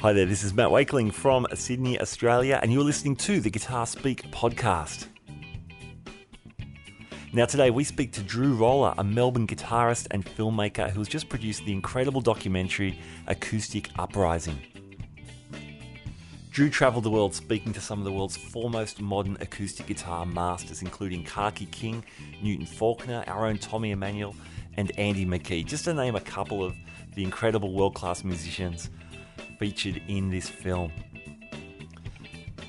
Hi there, this is Matt Wakeling from Sydney, Australia, and you're listening to the Guitar Speak podcast. Now, today we speak to Drew Roller, a Melbourne guitarist and filmmaker who has just produced the incredible documentary Acoustic Uprising. Drew travelled the world speaking to some of the world's foremost modern acoustic guitar masters, including Kaki King, Newton Faulkner, our own Tommy Emmanuel, and Andy McKee, just to name a couple of the incredible world class musicians featured in this film.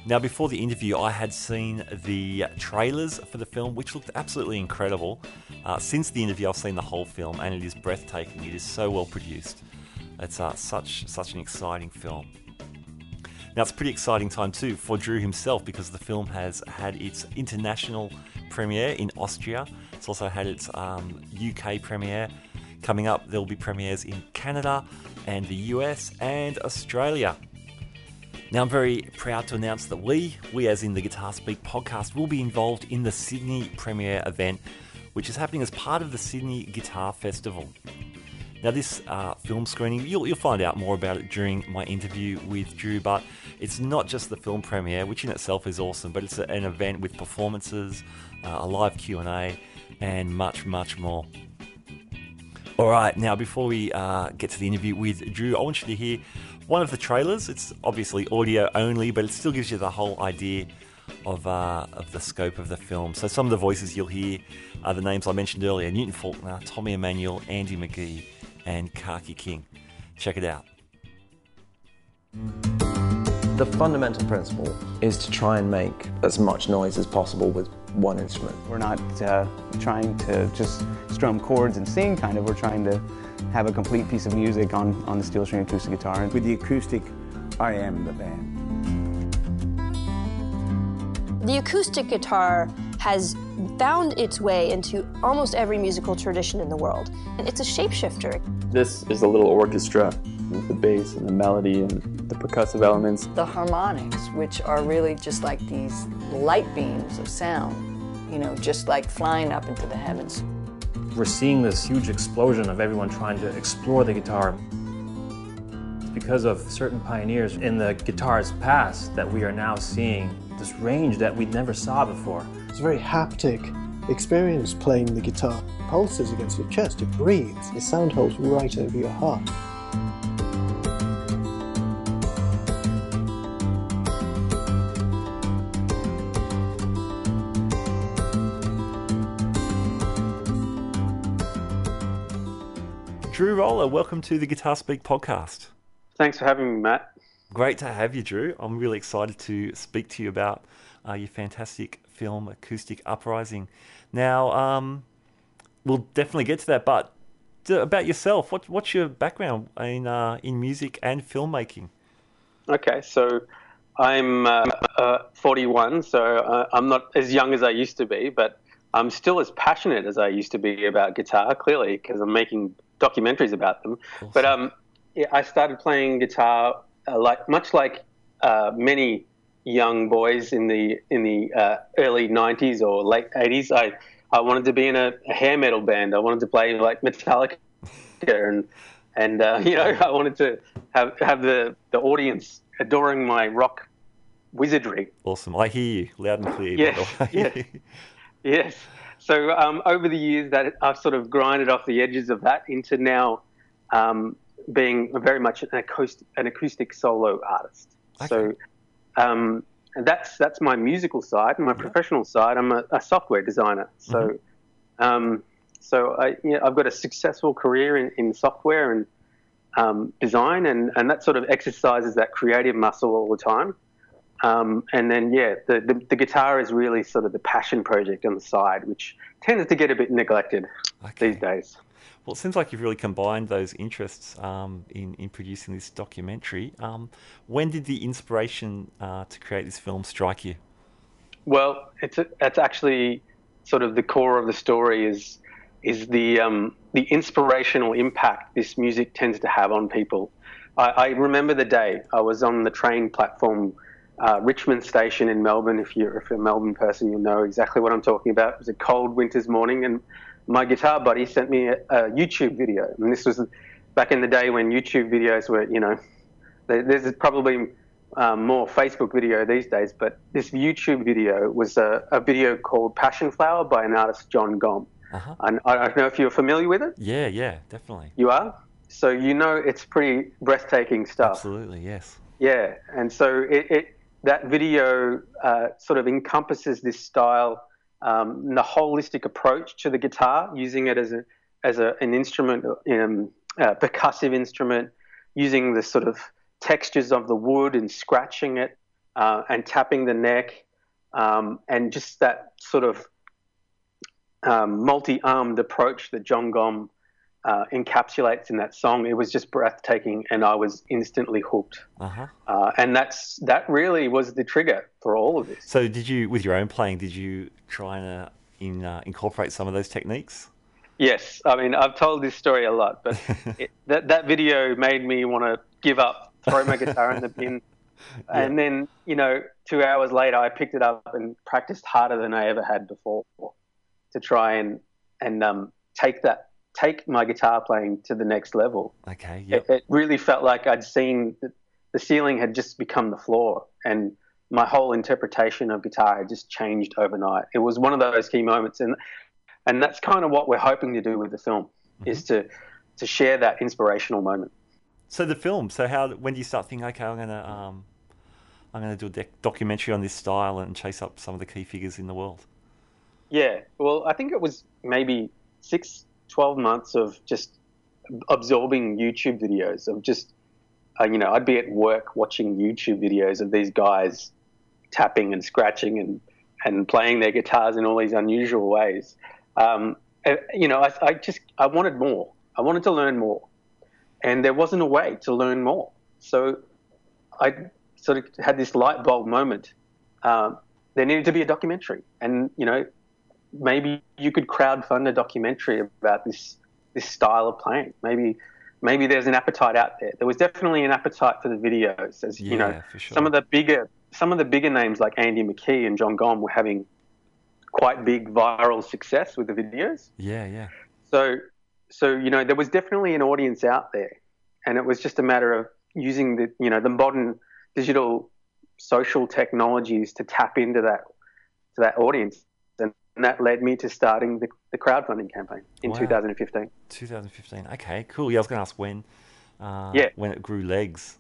Now, before the interview, I had seen the trailers for the film, which looked absolutely incredible. Uh, since the interview, I've seen the whole film, and it is breathtaking. It is so well produced. It's uh, such such an exciting film. Now, it's a pretty exciting time too for Drew himself because the film has had its international premiere in Austria. It's also had its um, UK premiere. Coming up, there will be premieres in Canada, and the US and Australia. Now, I'm very proud to announce that we, we as in the Guitar Speak podcast, will be involved in the Sydney premiere event, which is happening as part of the Sydney Guitar Festival. Now, this uh, film screening, you'll, you'll find out more about it during my interview with Drew, but it's not just the film premiere, which in itself is awesome, but it's a, an event with performances, uh, a live Q&A, and much, much more. All right, now before we uh, get to the interview with Drew, I want you to hear one of the trailers. It's obviously audio only, but it still gives you the whole idea of, uh, of the scope of the film. So some of the voices you'll hear are the names I mentioned earlier Newton Faulkner, Tommy Emmanuel, Andy McKee, and Kaki King. Check it out. The fundamental principle is to try and make as much noise as possible with one instrument. We're not uh, trying to just strum chords and sing, kind of. We're trying to have a complete piece of music on, on the steel string acoustic guitar. With the acoustic, I am the band. The acoustic guitar has found its way into almost every musical tradition in the world. And it's a shapeshifter. This is a little orchestra with the bass and the melody and the percussive elements. The harmonics, which are really just like these light beams of sound, you know, just like flying up into the heavens. We're seeing this huge explosion of everyone trying to explore the guitar. It's because of certain pioneers in the guitar's past that we are now seeing this range that we never saw before. It's a very haptic experience playing the guitar. Pulses against your chest, it breathes, the sound holes right over your heart. Drew Roller, welcome to the Guitar Speak podcast. Thanks for having me, Matt. Great to have you, Drew. I'm really excited to speak to you about uh, your fantastic film, Acoustic Uprising. Now, um, we'll definitely get to that, but about yourself, what, what's your background in, uh, in music and filmmaking? Okay, so I'm uh, uh 41, so uh, I'm not as young as I used to be, but I'm still as passionate as I used to be about guitar, clearly, because I'm making documentaries about them. Awesome. But um, yeah, I started playing guitar uh, like much like uh, many young boys in the in the uh, early '90s or late '80s. I I wanted to be in a, a, hair metal band. I wanted to play like Metallica, and and uh, you know I wanted to have have the the audience adoring my rock wizardry. Awesome! I hear you loud and clear. Yes, yes, yes. So um, over the years, that I've sort of grinded off the edges of that into now um, being very much an acoustic, an acoustic solo artist. Okay. So um, that's that's my musical side. My professional side, I'm a, a software designer. So mm-hmm. Um, so I, you know, I've got a successful career in, in software and um, design, and, and that sort of exercises that creative muscle all the time. Um, and then, yeah, the, the, the, guitar is really sort of the passion project on the side, which tends to get a bit neglected okay. these days. Well, it seems like you've really combined those interests um, in, in producing this documentary. Um, when did the inspiration uh, to create this film strike you? Well, it's a, actually sort of the core of the story is is the um, the inspirational impact this music tends to have on people. I, I remember the day I was on the train platform uh, Richmond Station in Melbourne. If you're, if you're a Melbourne person, you'll know exactly what I'm talking about. It was a cold winter's morning, and my guitar buddy sent me a, a YouTube video. And this was back in the day when YouTube videos were, you know, there- there's probably um, more Facebook video these days, but this YouTube video was a, a video called Passion Flower by an artist, Jon Gomm. Uh-huh. And I don't know if you're familiar with it. Yeah, yeah, definitely. You are? So you know it's pretty breathtaking stuff. Absolutely, yes. Yeah, and so it, it that video uh, sort of encompasses this style, um, the holistic approach to the guitar, using it as a as a, an instrument, um, a percussive instrument, using the sort of textures of the wood and scratching it uh, and tapping the neck, um, and just that sort of um, multi-armed approach that Jon Gomm uh, encapsulates in that song. It was just breathtaking, and I was instantly hooked. Uh-huh. Uh, and that's that really was the trigger for all of this. So, did you, with your own playing, did you try and uh, in, uh, incorporate some of those techniques? Yes, I mean I've told this story a lot, but it, that that video made me want to give up, throw my guitar in the bin, and then you know two hours later I picked it up and practiced harder than I ever had before to try and and um, take that take my guitar playing to the next level. Okay, It, it really felt like I'd seen the ceiling had just become the floor, and my whole interpretation of guitar had just changed overnight. It was one of those key moments, and and that's kind of what we're hoping to do with the film, is to to share that inspirational moment. So the film. So how? When do you start thinking? Okay, I'm gonna um, I'm gonna do a doc- documentary on this style and chase up some of the key figures in the world. Yeah, well, I think it was maybe six, 12 months of just absorbing YouTube videos of just, uh, you know, I'd be at work watching YouTube videos of these guys tapping and scratching and, and playing their guitars in all these unusual ways. Um, you know, I, I just, I wanted more. I wanted to learn more. And there wasn't a way to learn more. So I sort of had this light bulb moment. Um, there needed to be a documentary. And, you know, maybe you could crowdfund a documentary about this this style of playing. Maybe maybe there's an appetite out there. There was definitely an appetite for the videos, as you know. Sure. Some of the bigger some of the bigger names like Andy McKee and Jon Gomm were having quite big viral success with the videos. Yeah, yeah. So so you know there was definitely an audience out there, and it was just a matter of using the you know the modern digital social technologies to tap into that to that audience, and, that led me to starting the, the crowdfunding campaign in Wow. 2015. 2015. Okay, cool. Yeah, I was going to ask when. Uh, Yeah. When it grew legs.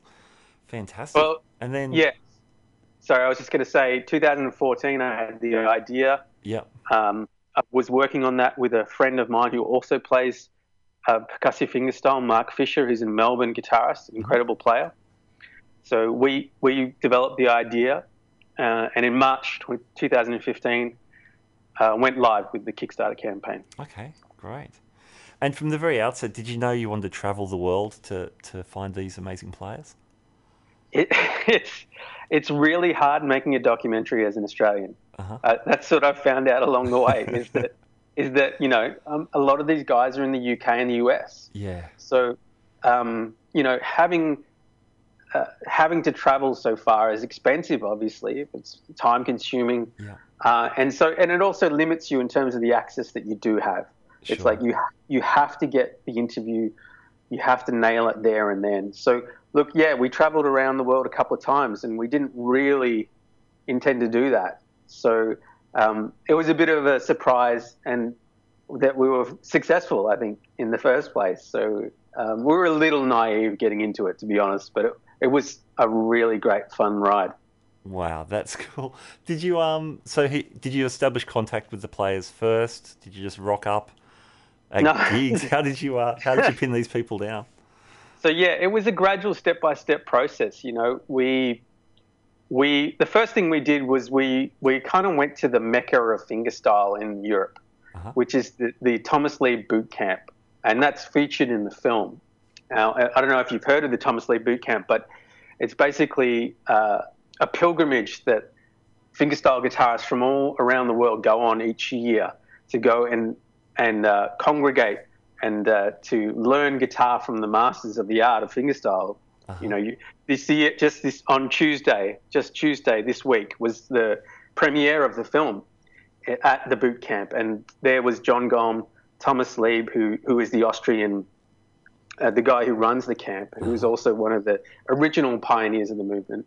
Fantastic. Well, and then. Yeah. Sorry, I was just going to say 2014. I had the idea. Yeah. Um, I was working on that with a friend of mine who also plays uh, percussive fingerstyle, Mark Fisher, who's in Melbourne guitarist, incredible player. So we we developed the idea, uh, and in March 20, 2015, uh, went live with the Kickstarter campaign. Okay, great. And from the very outset, did you know you wanted to travel the world to, to find these amazing players? It, it's it's really hard making a documentary as an Australian. Uh-huh. Uh, that's what I've found out along the way. is that is that you know um, a lot of these guys are in the UK and the US. Yeah. So, um, you know, having uh, having to travel so far is expensive. Obviously, it's time consuming, Yeah. Uh, and so and it also limits you in terms of the access that you do have. It's like you you have to get the interview, you have to nail it there and then. So look, yeah, we travelled around the world a couple of times, and we didn't really intend to do that. So um, it was a bit of a surprise, and that we were successful, I think, in the first place. So um, we were a little naive getting into it, to be honest, but it, it was a really great, fun ride. Wow, that's cool. Did you um? So he, did you establish contact with the players first? Did you just rock up at No. gigs? How did you uh? How did you pin these people down? So yeah, it was a gradual step-by-step process. You know, we we the first thing we did was we we kind of went to the mecca of fingerstyle in Europe, uh-huh. which is the, the Thomas Leeb Boot Camp, and that's featured in the film. Now, I I don't know if you've heard of the Thomas Leeb Boot Camp, but it's basically uh, a pilgrimage that fingerstyle guitarists from all around the world go on each year to go and and uh, congregate and uh, to learn guitar from the masters of the art of fingerstyle You know, you, this year, just this on Tuesday, just Tuesday this week was the premiere of the film at the boot camp, and there was Jon Gomm, Thomas Leeb, who who is the Austrian, uh, the guy who runs the camp, who is also one of the original pioneers of the movement,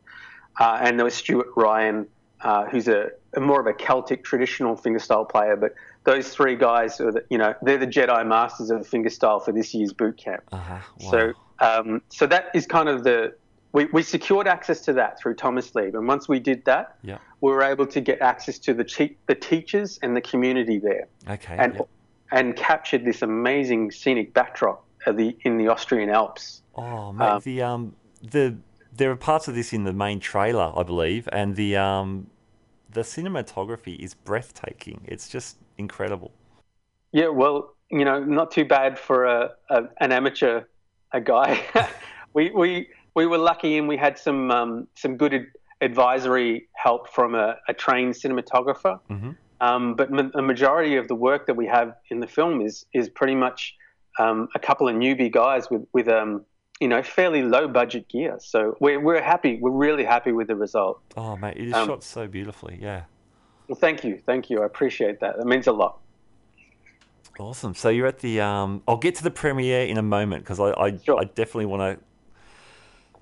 uh, and there was Stuart Ryan, uh, who's a, a, more of a Celtic traditional fingerstyle player, but those three guys are the, you know they're the Jedi masters of fingerstyle for this year's boot camp. Uh-huh. Wow. So um, so that is kind of the we, we secured access to that through Thomas Leeb, and once we did that, yeah. we were able to get access to the te- the teachers and the community there, Okay. and and captured this amazing scenic backdrop of the in the Austrian Alps. Oh, mate, Um, the um, the there are parts of this in the main trailer, I believe, and the um, the cinematography is breathtaking. It's just incredible. Yeah, well, you know, not too bad for a, a an amateur a guy. we we we were lucky and we had some um, some good ad- advisory help from a, a trained cinematographer. Mm-hmm. Um, but ma- the majority of the work that we have in the film is is pretty much um, a couple of newbie guys with with um, you know fairly low budget gear. So we're we're happy. We're really happy with the result. Oh, mate, it is Um, shot so beautifully. Yeah. Well, thank you, thank you. I appreciate that. That means a lot. Awesome. So you're at the. Um, I'll get to the premiere in a moment because I, I, Sure. I definitely want to.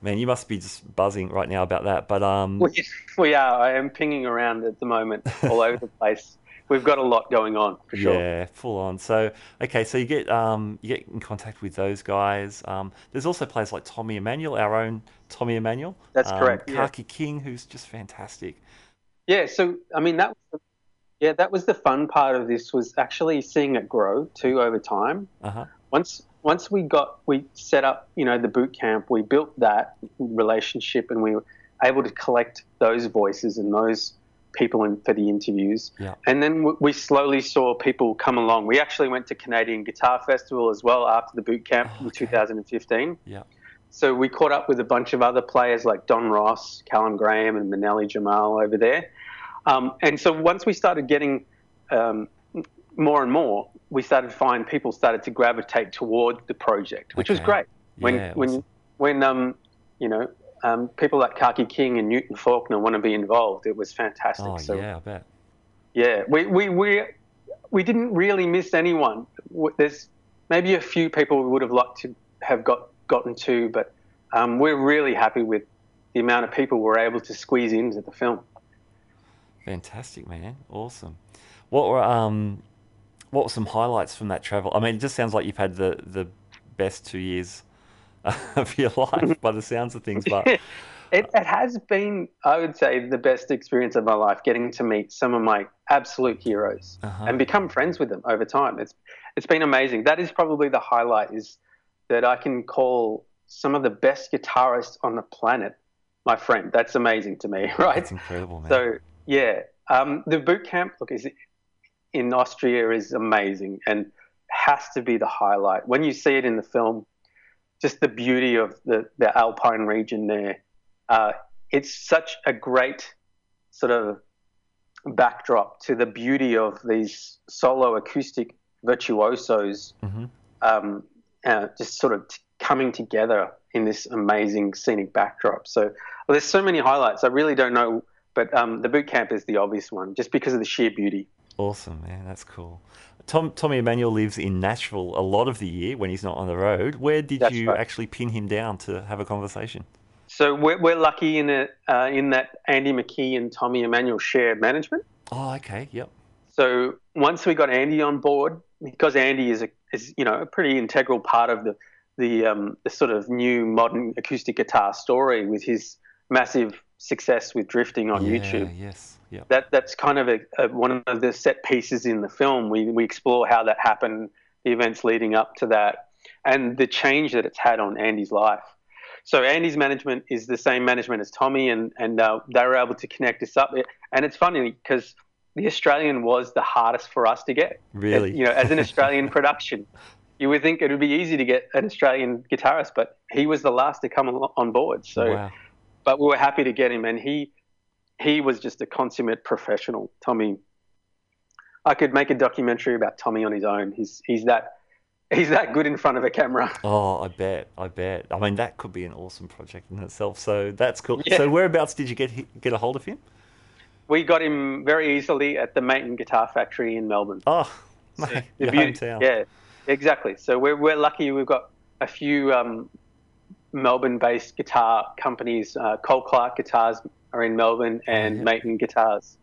Man, you must be just buzzing right now about that. But um, We, we are. I am pinging around at the moment, all over the place. We've got a lot going on for sure. Yeah, full on. So okay, so you get um you get in contact with those guys. Um, there's also players like Tommy Emmanuel, our own Tommy Emmanuel. That's um, correct, yeah. Kaki King, who's just fantastic. Yeah, so I mean that was the, yeah that was the fun part of this was actually seeing it grow too over time. Uh huh. Once once we got we set up you know the boot camp, we built that relationship and we were able to collect those voices and those people in, for the interviews. Yeah. And then w- we slowly saw people come along. We actually went to Canadian Guitar Festival as well after the boot camp in 2015. Yeah. So we caught up with a bunch of other players like Don Ross, Calum Graham, and Maneli Jamal over there. Um, and so once we started getting um, more and more, we started to find people started to gravitate toward the project, which was great. When Yeah, when awesome. when um, you know um, people like Kaki King and Newton Faulkner want to be involved, it was fantastic. Oh so yeah, I bet. yeah, we, we, we, we didn't really miss anyone. There's maybe a few people we would have liked to have got gotten to, but um, we're really happy with the amount of people we're able to squeeze into the film. Fantastic, man. Awesome. What were um, what were some highlights from that travel? I mean, it just sounds like you've had the the best two years of your life by the sounds of things. But it, it has been, I would say, the best experience of my life getting to meet some of my absolute heroes Uh-huh. and become friends with them over time. It's it's been amazing. That is probably the highlight is that I can call some of the best guitarists on the planet my friend. That's amazing to me, right? that's incredible, man. So yeah, um, the boot camp look is in Austria is amazing and has to be the highlight. When you see it in the film, just the beauty of the, the Alpine region there, uh, it's such a great sort of backdrop to the beauty of these solo acoustic virtuosos, Mhm. um, uh, just sort of t- coming together in this amazing scenic backdrop. So well, there's so many highlights. I really don't know, but um, the boot camp is the obvious one, just because of the sheer beauty. Awesome, man. That's cool. Tom Tommy Emmanuel lives in Nashville a lot of the year when he's not on the road. Where did That's you right. actually pin him down to have a conversation? So we're, we're lucky in uh, in that Andy McKee and Tommy Emmanuel share management. Oh, okay. Yep. So once we got Andy on board, because Andy is a is you know a pretty integral part of the the um, the sort of new modern acoustic guitar story with his massive success with drifting on yeah, YouTube. Yes. Yep. That that's kind of a, a, one of the set pieces in the film. We we explore how that happened, the events leading up to that, and the change that it's had on Andy's life. So Andy's management is the same management as Tommy, and and uh, they were able to connect us up. And it's funny because the Australian was the hardest for us to get. Really? You know, as an Australian production, you would think it would be easy to get an Australian guitarist, but he was the last to come on on board. So, wow. but we were happy to get him, and he he was just a consummate professional. Tommy, I could make a documentary about Tommy on his own. He's he's that he's that good in front of a camera. Oh, I bet, I bet. I mean, that could be an awesome project in itself. So that's cool. Yeah. So whereabouts did you get get a hold of him? We got him very easily at the Maton Guitar Factory in Melbourne. Oh, mate, The your beauty- hometown. Yeah, exactly. So we're we're lucky. We've got a few um, Melbourne-based guitar companies. Uh, Cole Clark Guitars are in Melbourne, and yeah. Maton Guitars.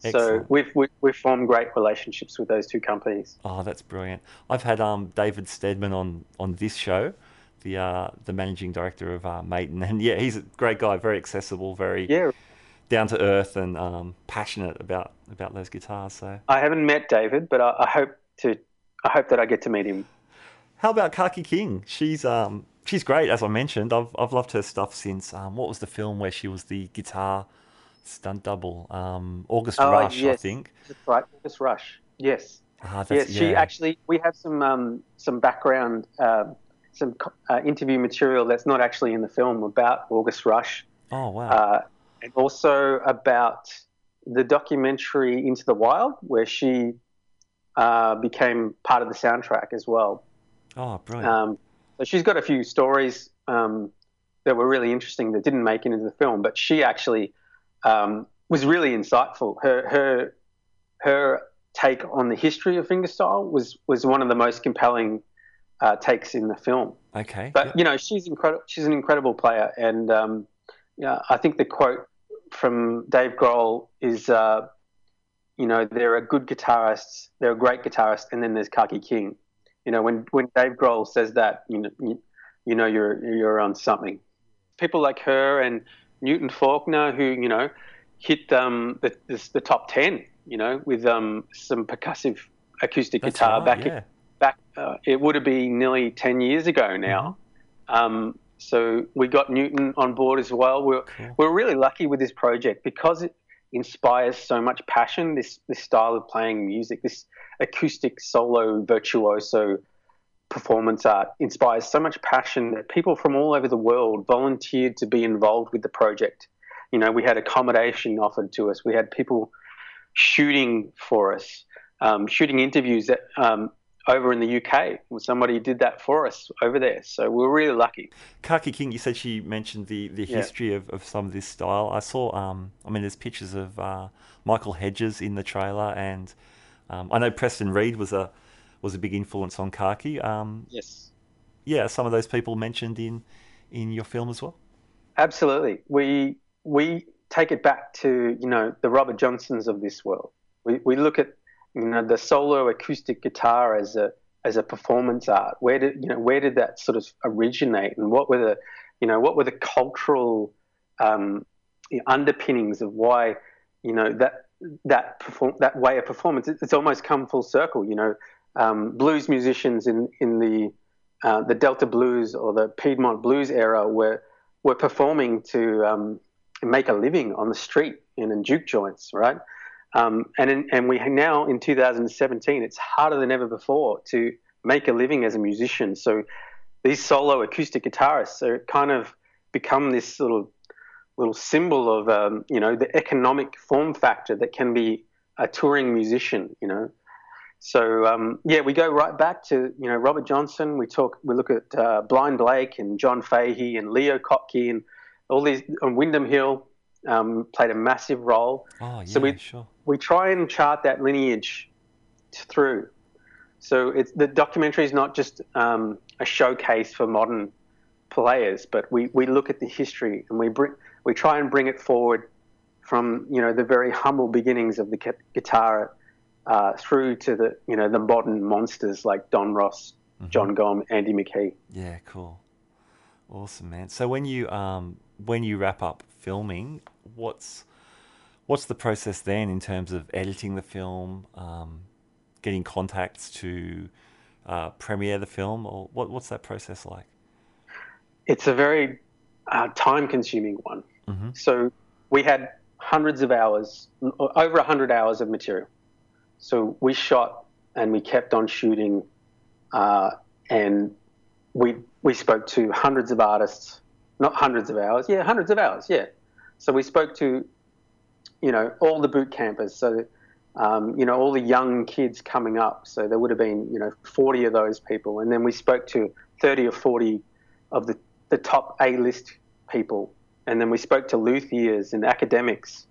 So we've, we've we've formed great relationships with those two companies. Oh, that's brilliant. I've had um, David Stedman on, on this show, the uh, the managing director of uh, Maton, and yeah, he's a great guy, very accessible, very Yeah. down to earth, and um, passionate about about those guitars. So, I haven't met David, but I, I hope to. I hope that I get to meet him. how about Kaki King? She's um she's great, as I mentioned. I've I've loved her stuff since um what was the film where she was the guitar stunt double? Um, August Oh, Rush, I yes. think. That's right, August Rush. Yes. Ah, that's, yes, she actually. We have some um, some background, um some uh, interview material that's not actually in the film about August Rush, Oh wow. uh, and also about the documentary Into the Wild, where she uh, became part of the soundtrack as well. oh brilliant. Um, so she's got a few stories um, that were really interesting that didn't make it into the film, but she actually um, was really insightful. Her her her take on the history of fingerstyle was was one of the most compelling uh, takes in the film. okay. But yeah. you know, she's incredible. She's an incredible player, and um, yeah, I think the quote from Dave Grohl is, uh, you know, there are good guitarists, there are great guitarists, and then there's Kaki King. You know, when when Dave Grohl says that, you know, you, you know, you're you're on something. People like her and Newton Faulkner, who you know, hit um, the, the the top ten, you know, with um, some percussive acoustic That's guitar right, back yeah. back uh, it would have been nearly 10 years ago now Mm-hmm. um, so we got newton on board as well we're, we're really lucky with this project because it inspires so much passion this this style of playing music this acoustic solo virtuoso performance art inspires so much passion that people from all over the world volunteered to be involved with the project. You know we had accommodation offered to us. We had people shooting for us um, shooting interviews that um, over in the UK. Somebody did that for us over there, so we're really lucky. Kaki King, you said she mentioned the, the Yeah. history of, of some of this style. I saw, um, I mean, there's pictures of uh, Michael Hedges in the trailer, and um, I know Preston Reed was a was a big influence on Kaki. Um, Yes, yeah, some of those people mentioned in in your film as well. absolutely. We we take it back to you know the Robert Johnsons of this world. We we look at you know the solo acoustic guitar as a as a performance art. Where did you know where did that sort of originate, and what were the you know what were the cultural um, underpinnings of why you know that that perform that way of performance? It's, almost come full circle. You know, um, blues musicians in in the uh, the Delta blues or the Piedmont blues era were were performing to um, make a living on the street and in juke joints, right? Um, and in, and we now in 2017, it's harder than ever before to make a living as a musician. So these solo acoustic guitarists are kind of become this of little symbol of um, you know the economic form factor that can be a touring musician. You know, so um, yeah, we go right back to you know Robert Johnson. We talk, we look at uh, Blind Blake and John Fahey and Leo Kottke and all these. And Windham Hill um, played a massive role. Oh yeah, So we- sure. We try and chart that lineage through. So it's the documentary is not just um, a showcase for modern players, but we, we look at the history and we bring we try and bring it forward from you know the very humble beginnings of the guitar uh, through to the you know the modern monsters like Don Ross, Jon Gomm, Andy McKee. Yeah, cool. Awesome, man. So when you um when you wrap up filming, what's what's the process then in terms of editing the film, um, getting contacts to uh, premiere the film, or what what's that process like? It's a very uh, time-consuming one. Mhm. So we had hundreds of hours, over hundred hours of material. So we shot and we kept on shooting, uh, and we we spoke to hundreds of artists, not hundreds of hours, yeah, hundreds of hours, yeah. So we spoke to, you know, all the boot campers. So um, you know, all the young kids coming up. So there would have been, you know, 40 of those people. And then we spoke to 30 or 40 of the, the top A-list people. And then we spoke to luthiers and academics.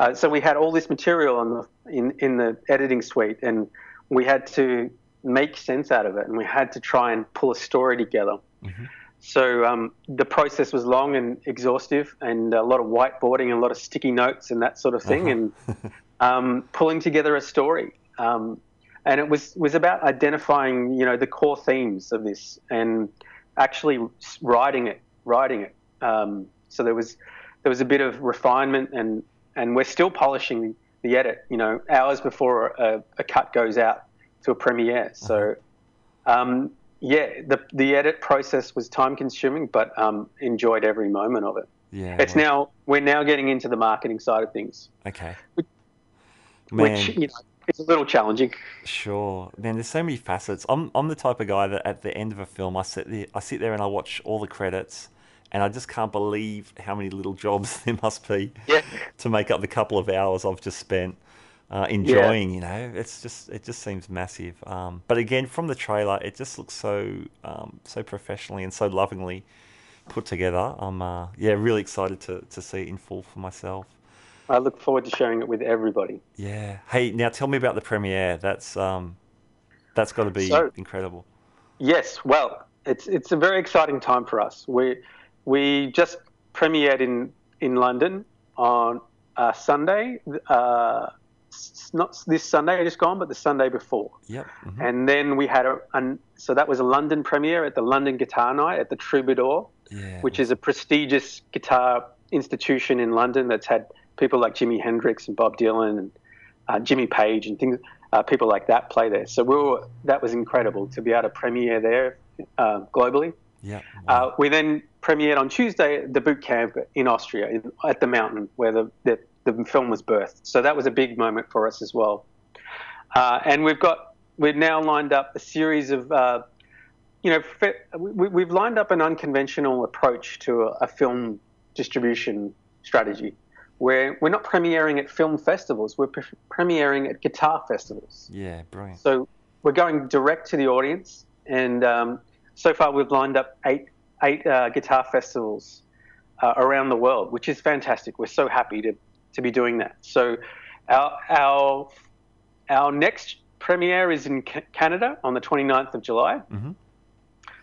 Uh, so we had all this material on the, in, in the editing suite and we had to make sense out of it and we had to try and pull a story together. Mm-hmm. So um, the process was long and exhaustive, and a lot of whiteboarding and a lot of sticky notes and that sort of thing, uh-huh. and um, pulling together a story. Um, and it was was about identifying, you know, the core themes of this and actually writing it, writing it. Um, so there was there was a bit of refinement, and and we're still polishing the edit. You know, hours before a, a cut goes out to a premiere. So. Uh-huh. Yeah, the the edit process was time consuming, but um, enjoyed every moment of it. Yeah, it's well. now we're now getting into the marketing side of things. Okay. Which, which you know, it's a little challenging. Sure, man. There's so many facets. I'm I'm the type of guy that at the end of a film, I sit there, I sit there and I watch all the credits, and I just can't believe how many little jobs there must be yeah. to make up the couple of hours I've just spent uh, enjoying. Yeah. You know, it's just it just seems massive. Um, but again, from the trailer, it just looks so um, so professionally and so lovingly put together. I'm uh, yeah really excited to to see it in full for myself. I look forward to sharing it with everybody. Yeah. Hey, now tell me about the premiere. That's um, that's got to be so, incredible. Yes. Well, it's it's a very exciting time for us. We we just premiered in in London on uh, Sunday. Uh, not this Sunday just gone, but the Sunday before. Yep. Mm-hmm. And then we had a, an, so that was a London premiere at the London Guitar Night at the Troubadour, yeah. which is a prestigious guitar institution in London that's had people like Jimi Hendrix and Bob Dylan and uh, Jimmy Page and things, uh, people like that play there. So we were, that was incredible to be able to premiere there uh, globally. Yeah. Wow. Uh, we then premiered on Tuesday at the boot camp in Austria in, at the mountain where the, the the film was birthed. So that was a big moment for us as well. Uh, and we've got we've now lined up a series of uh, you know we, have lined up an unconventional approach to a, a, film distribution strategy. Where we're not premiering at film festivals. We're pre- premiering at guitar festivals. Yeah brilliant. So we're going direct to the audience. And um, so far we've lined up eight eight uh, guitar festivals uh, around the world which is fantastic. We're so happy to to be doing that. So our our our next premiere is in Canada on the 29th of July. Mm-hmm.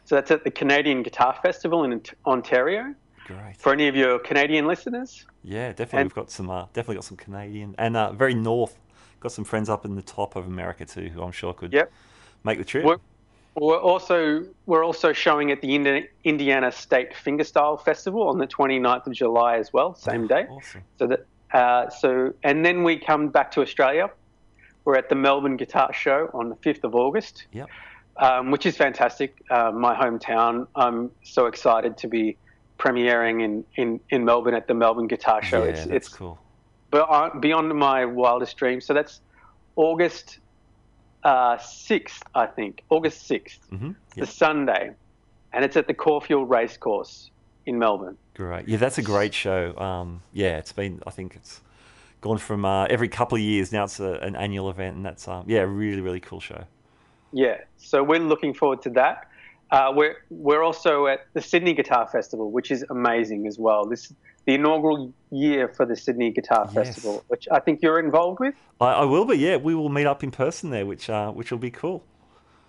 So that's at the Canadian Guitar Festival in Ontario. Great. For any of your Canadian listeners. Yeah, definitely. And, We've got some uh, definitely got some Canadian and uh, very north. Got some friends up in the top of America too, who I'm sure could yep. make the trip. We're, we're also we're also showing at the Indiana State Fingerstyle Festival on the 29th of July as well, same oh, day. Awesome. So that uh, so, and then we come back to Australia. We're at the Melbourne Guitar Show on the 5th of August, yep. um, which is fantastic. Uh, my hometown. I'm so excited to be premiering in, in, in Melbourne at the Melbourne Guitar Show. Yeah, it's, that's it's cool. Beyond my wildest dreams. So that's August uh, 6th, I think. August 6th, mm-hmm. yep. the Sunday. And it's at the Caulfield Racecourse in Melbourne. Great. Yeah, that's a great show. Um, yeah, it's been, I think it's gone from uh, every couple of years. Now it's a, an annual event, and that's, um, yeah, a really, really cool show. Yeah, so we're looking forward to that. Uh, we're, we're also at the Sydney Guitar Festival, which is amazing as well. This the inaugural year for the Sydney Guitar yes. Festival, which I think you're involved with. I, I, will be. Yeah, we will meet up in person there, which uh, which will be cool.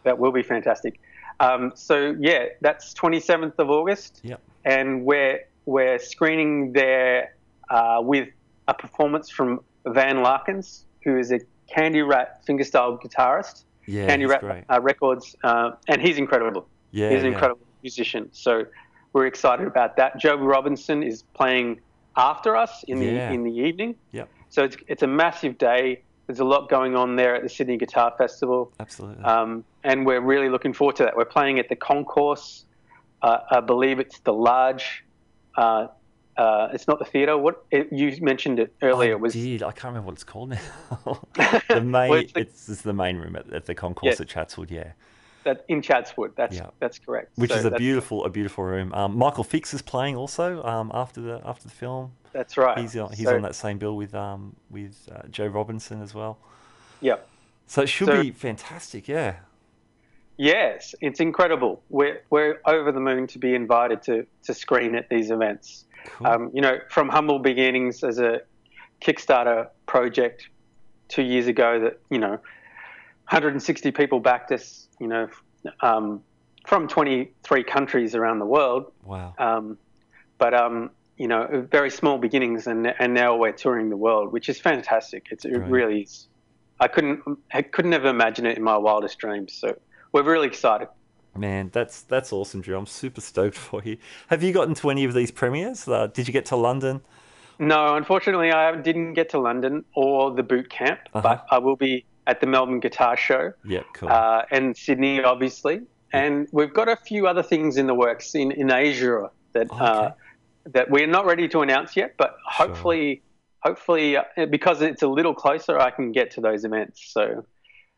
That will be fantastic. Um, so yeah, that's 27th of August. Yep. And we're we're screening there uh, with a performance from Van Larkins, who is a Candyrat fingerstyle guitarist. Yeah, Candyrat uh, Records, uh, and he's incredible. Yeah, he's an yeah. incredible musician. So we're excited about that. Joe Robinson is playing after us in the yeah. in the evening. Yep. So it's it's a massive day. There's a lot going on there at the Sydney Guitar Festival. Absolutely. Um, and we're really looking forward to that. We're playing at the Concourse. Uh, I believe it's the large uh, uh, it's not the theatre. What it, you mentioned it earlier I was. Did. I can't remember what it's called now. the main. well, it's, the, it's, it's, the main room at, at the concourse yeah. at Chatswood. Yeah. That in Chatswood. That's yeah. that's correct. Which so is a beautiful a beautiful room. Um, Michael Fix is playing also um, after the after the film. That's right. He's on he's so, on that same bill with um with uh, Joe Robinson as well. Yep. So it should So- be fantastic, yeah. Yes, it's incredible. We're we're over the moon to be invited to to screen at these events. Um, you know, from humble beginnings as a Kickstarter project two years ago, that you know, 160 people backed us. You know, um, from 23 countries around the world. Wow. Um, but um, you know, very small beginnings, and and now we're touring the world, which is fantastic. It's, it Right. really is. I couldn't I couldn't have imagined it in my wildest dreams. So we're really excited. Man, that's that's awesome, Drew. I'm super stoked for you. Have you gotten to any of these premieres? Uh, did you get to London? No, unfortunately, I didn't get to London or the boot camp, Uh-huh. but I will be at the Melbourne Guitar Show Yep, cool. uh, and Sydney, obviously. And we've got a few other things in the works in, in Asia that uh, that we're not ready to announce yet, but hopefully, hopefully, uh, because it's a little closer, I can get to those events. So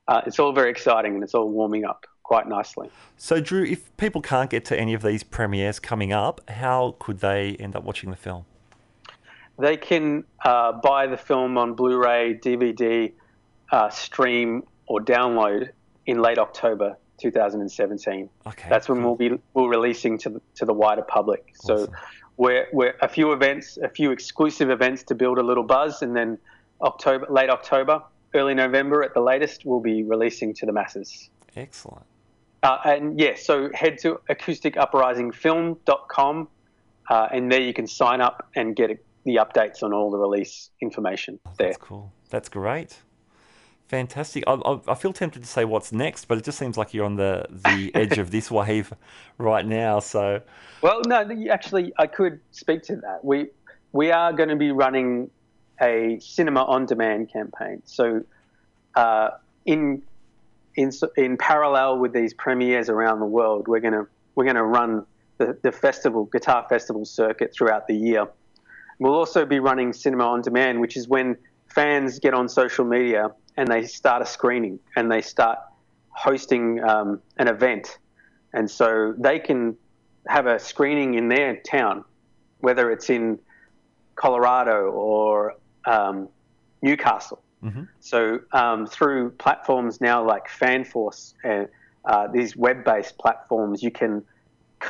uh, it's all very exciting and it's all warming up quite nicely. So, Drew, if people can't get to any of these premieres coming up, how could they end up watching the film? They can uh, buy the film on Blu-ray, DVD, uh, stream, or download in late October 2017. Okay, that's when we'll be we're releasing to the, to the wider public. So we're we're a few events, a few exclusive events to build a little buzz, and then October, late October, early November at the latest, we'll be releasing to the masses. Excellent. Uh, and yeah, so head to acousticuprisingfilm.com, uh, and there you can sign up and get the updates on all the release information there. That's cool. That's great. Fantastic. I, I, I feel tempted to say what's next, but it just seems like you're on the, the edge of this wave right now. So, Well, no, actually, I could speak to that. We we are going to be running a cinema on demand campaign. So, uh, in in in parallel with these premieres around the world, we're gonna we're gonna run the, the festival guitar festival circuit throughout the year. We'll also be running cinema on demand, which is when fans get on social media and they start a screening and they start hosting um, an event, and so they can have a screening in their town, whether it's in Colorado or um, Newcastle. So um, through platforms now like FanForce and uh, these web-based platforms, you can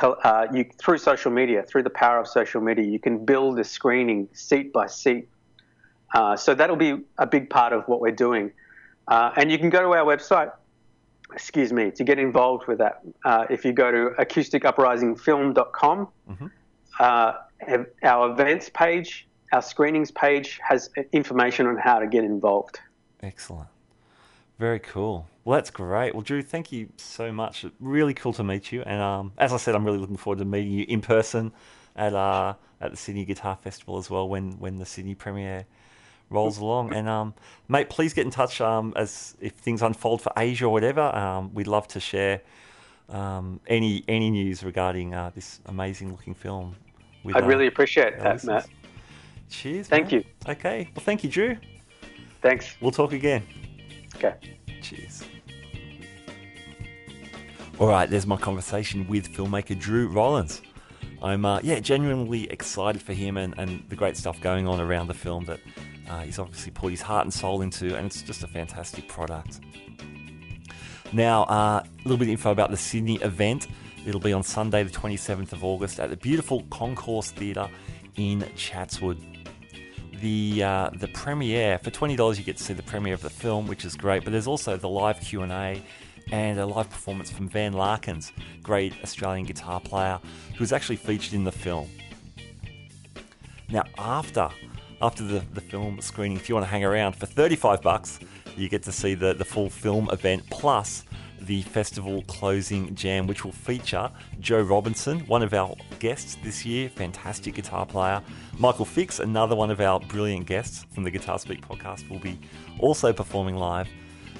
uh, you through social media, through the power of social media, you can build a screening seat by seat. Uh, so that'll be a big part of what we're doing, uh, and you can go to our website. Excuse me to get involved with that. Uh, if you go to acousticuprisingfilm.com, uh, our events page, our screenings page has information on how to get involved. excellent. Very cool. Well, that's great. Well, Drew, thank you so much. Really cool to meet you. And um, as I said, I'm really looking forward to meeting you in person at uh, at the Sydney Guitar Festival as well when, when the Sydney premiere rolls along. And um, mate, please get in touch um, as if things unfold for Asia or whatever. Um, we'd love to share um, any any news regarding uh, this amazing looking film. with, I'd uh, really appreciate that, listeners. Matt. Cheers. Thank you. Okay. Well, thank you, Drew. Thanks. We'll talk again. Okay. Cheers. All right, there's my conversation with filmmaker Drew Rollins. I'm uh, yeah genuinely excited for him and, and the great stuff going on around the film that uh, he's obviously put his heart and soul into, and it's just a fantastic product. Now, uh, a little bit of info about the Sydney event. It'll be on Sunday, the 27th of August, at the beautiful Concourse Theatre in Chatswood. The uh, the premiere for twenty dollars, you get to see the premiere of the film, which is great. But there's also the live Q and A and a live performance from Van Larkins, great Australian guitar player, who was actually featured in the film. Now, after after the, the film screening, if you want to hang around for 35 bucks, you get to see the, the full film event plus the festival closing jam, which will feature Joe Robinson, one of our guests this year, fantastic guitar player. Michael Fix, another one of our brilliant guests from the Guitar Speak podcast, will be also performing live.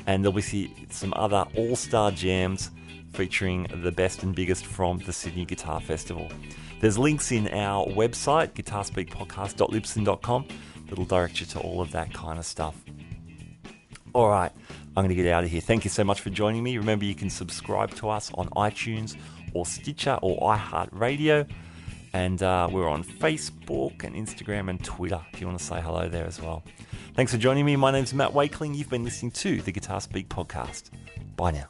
And there'll be some other all star jams featuring the best and biggest from the Sydney Guitar Festival. There's links in our website, guitarspeakpodcast.libsyn.com, that'll direct you to all of that kind of stuff. All right, I'm going to get out of here. Thank you so much for joining me. Remember, you can subscribe to us on iTunes or Stitcher or iHeartRadio. And uh, we're on Facebook and Instagram and Twitter if you want to say hello there as well. Thanks for joining me. My name's Matt Wakeling. You've been listening to the Guitar Speak podcast. Bye now.